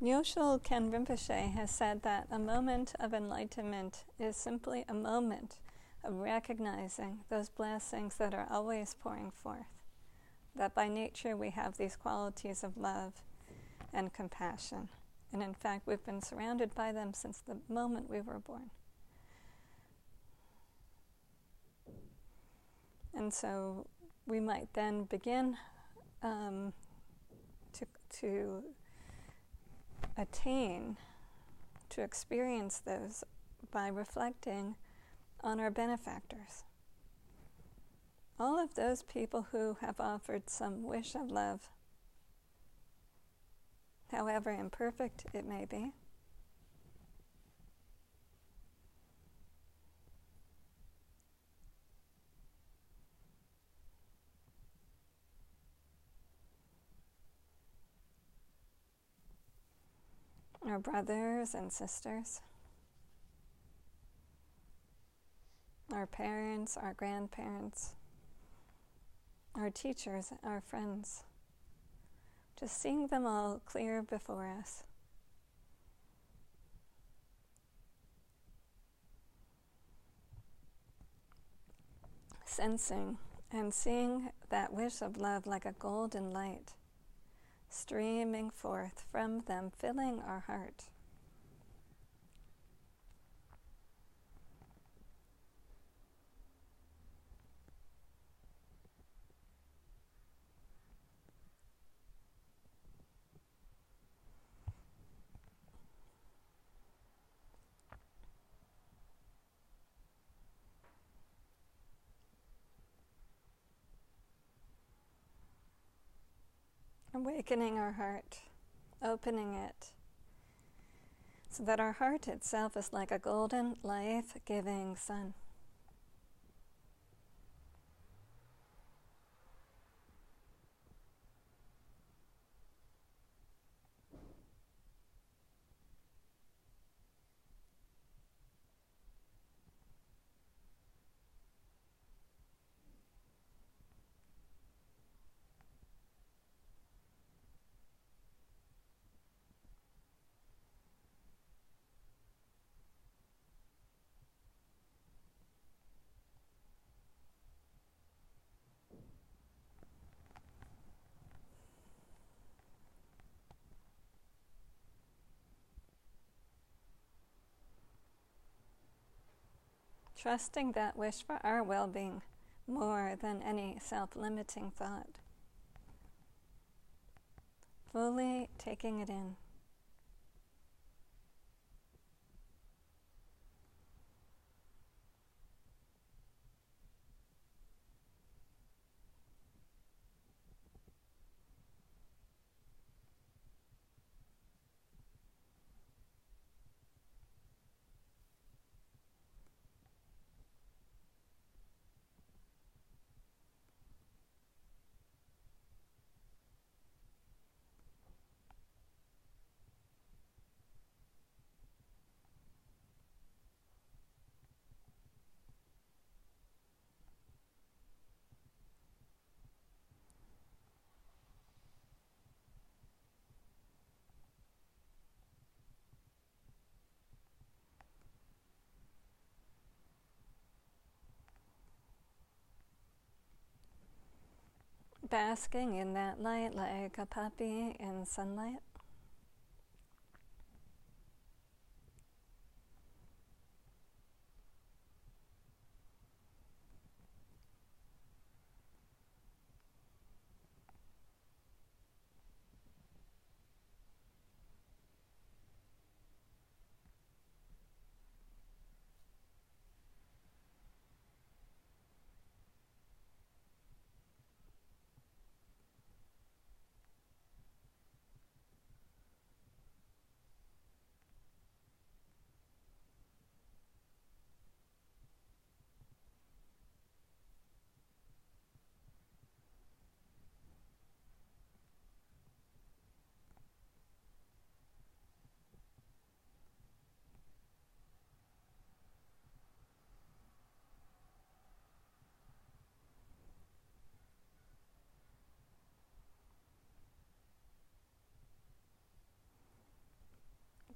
Nyoshul Khen Rinpoche has said that a moment of enlightenment is simply a moment of recognizing those blessings that are always pouring forth. That by nature we have these qualities of love and compassion. And in fact, we've been surrounded by them since the moment we were born. And so we might then begin um, to, to attain, to experience those by reflecting on our benefactors. All of those people who have offered some wish of love, however imperfect it may be. Our brothers and sisters. our parents, our grandparents, our teachers, our friends. Just seeing them all clear before us. Sensing and seeing that wish of love like a golden light streaming forth from them, filling our heart. Awakening our heart, opening it, so that our heart itself is like a golden, life giving sun. Trusting that wish for our well being more than any self limiting thought. Fully taking it in. Basking in that light like a puppy in sunlight.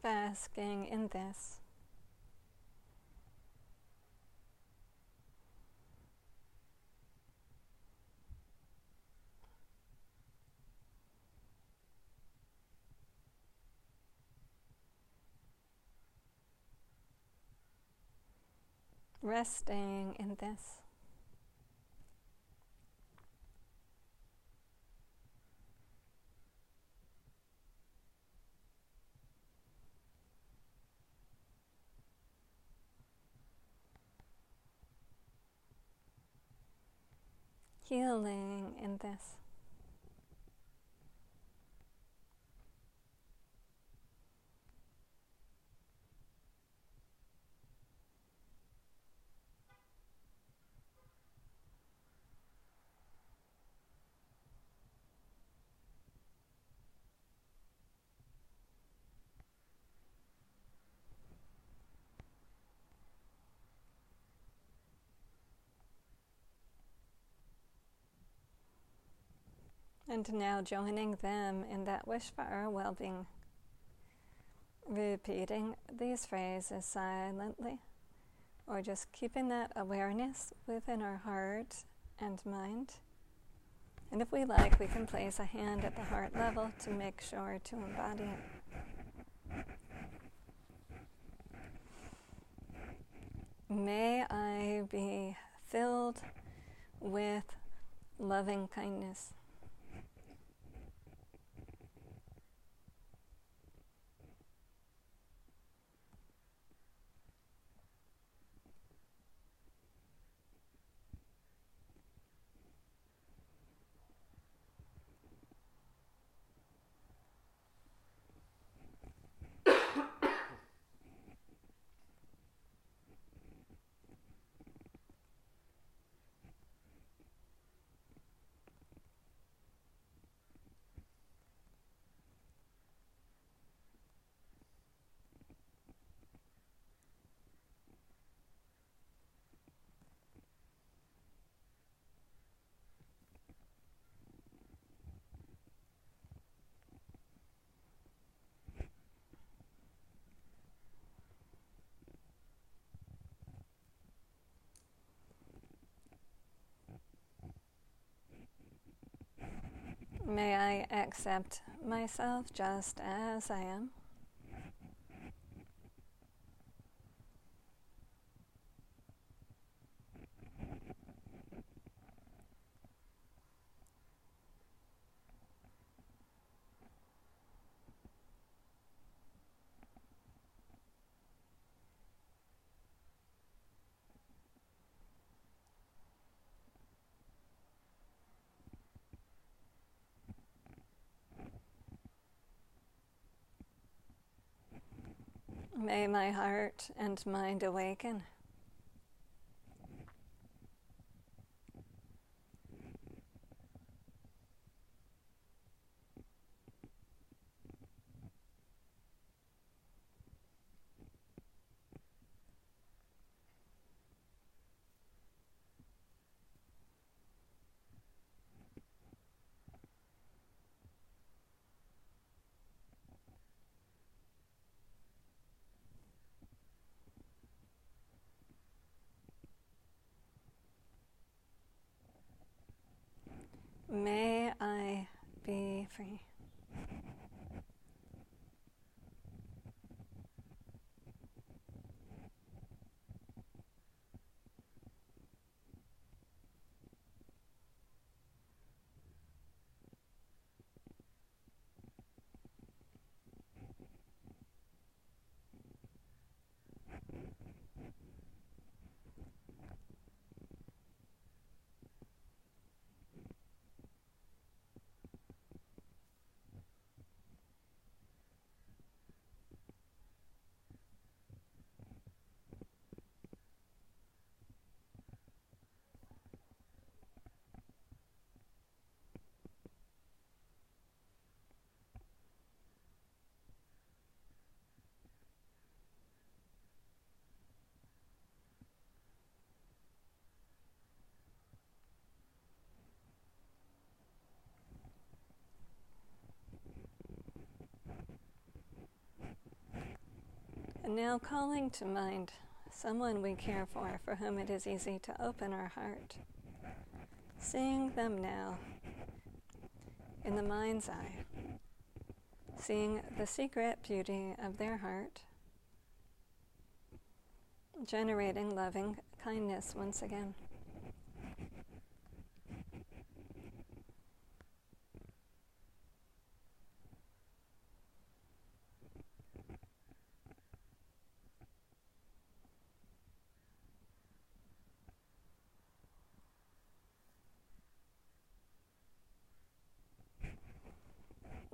Basking in this. Resting in this. Healing in this. And now joining them in that wish for our well being. Repeating these phrases silently, or just keeping that awareness within our heart and mind. And if we like, we can place a hand at the heart level to make sure to embody it. May I be filled with loving kindness. May I accept myself just as I am. May my heart and mind awaken. May I be free. Now calling to mind someone we care for, for whom it is easy to open our heart. Seeing them now in the mind's eye, seeing the secret beauty of their heart, generating loving kindness once again.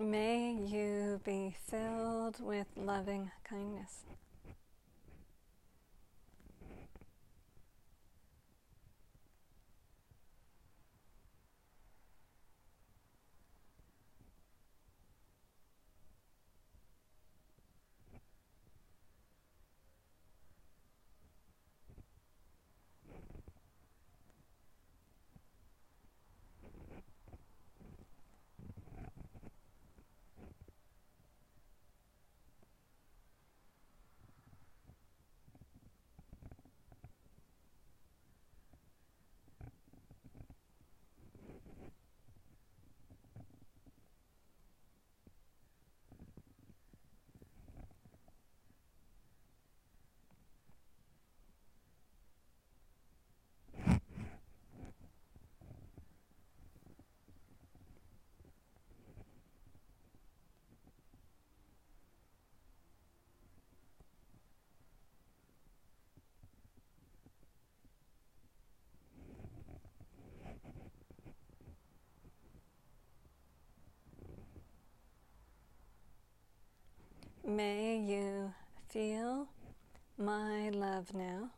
May you be filled with loving kindness. May you feel my love now.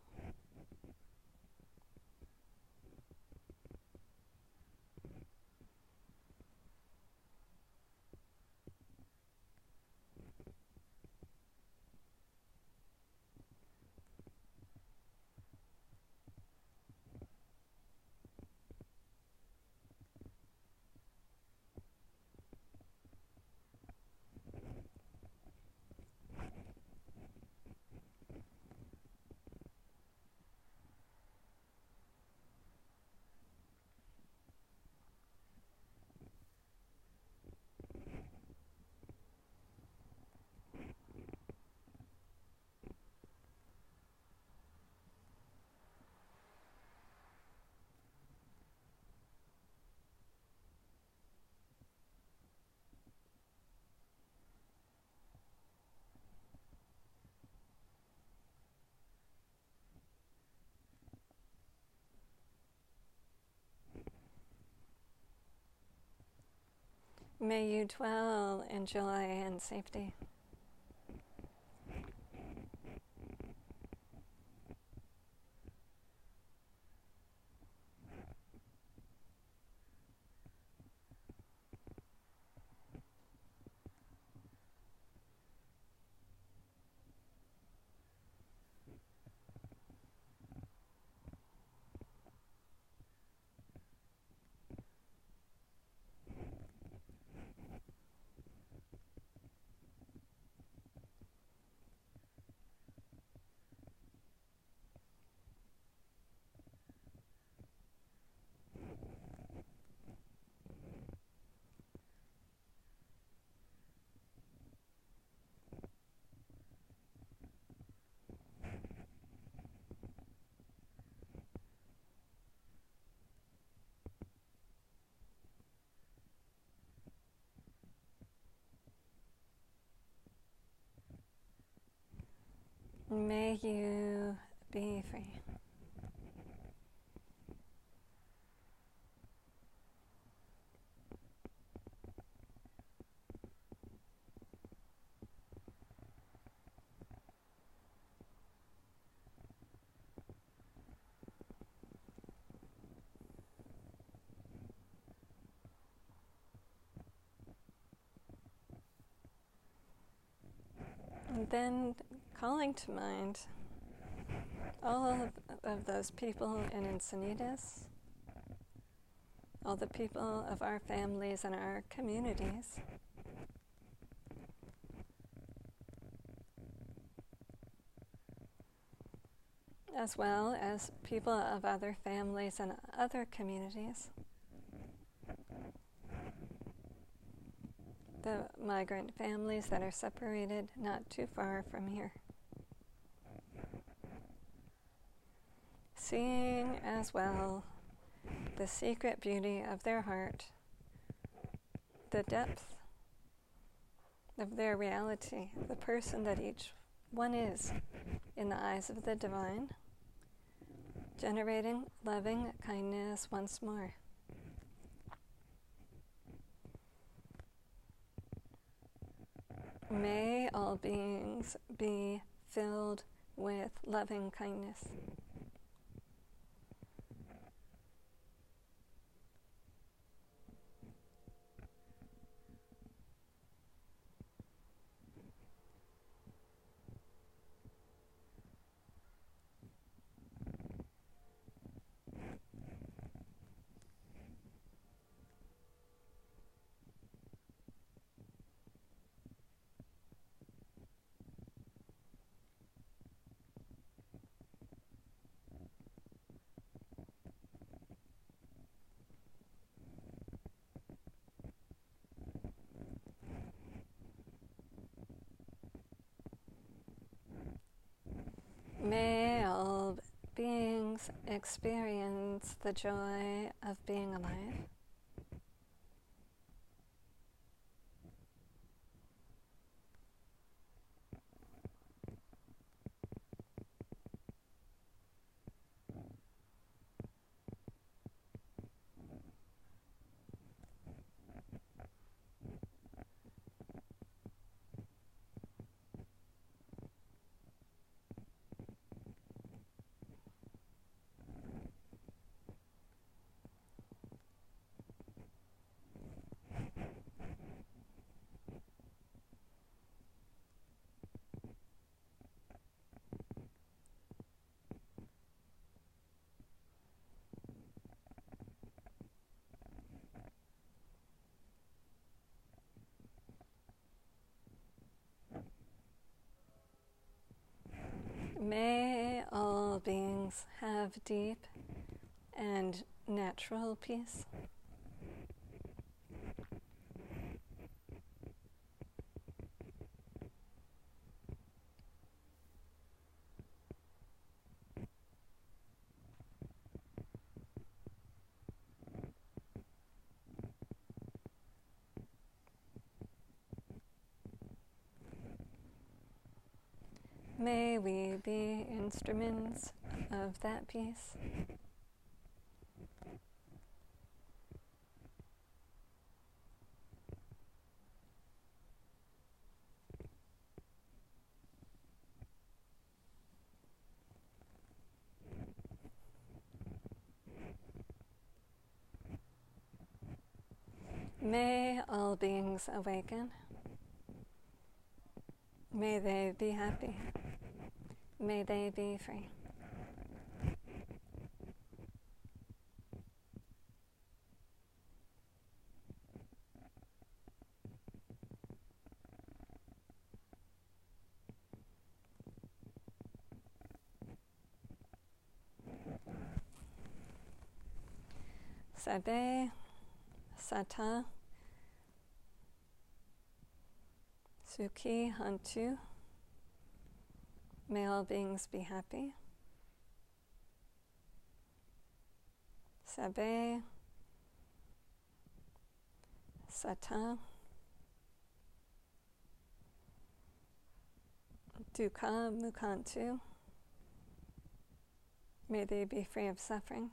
May you dwell in joy and safety. May you be free. Then calling to mind all of, of those people in Encinitas, all the people of our families and our communities. as well as people of other families and other communities. The migrant families that are separated not too far from here. Seeing as well the secret beauty of their heart, the depth of their reality, the person that each one is in the eyes of the divine, generating loving kindness once more. May all beings be filled with loving kindness. May all beings experience the joy of being alive. May all beings have deep and natural peace. May we be instruments of that peace. May all beings awaken. May they be happy. May they be free. Sabbe, Satta, Sukhi, Hontu. May all beings be happy. Sabbe, Satta, Dukkha, Muccantu. May they be free of suffering.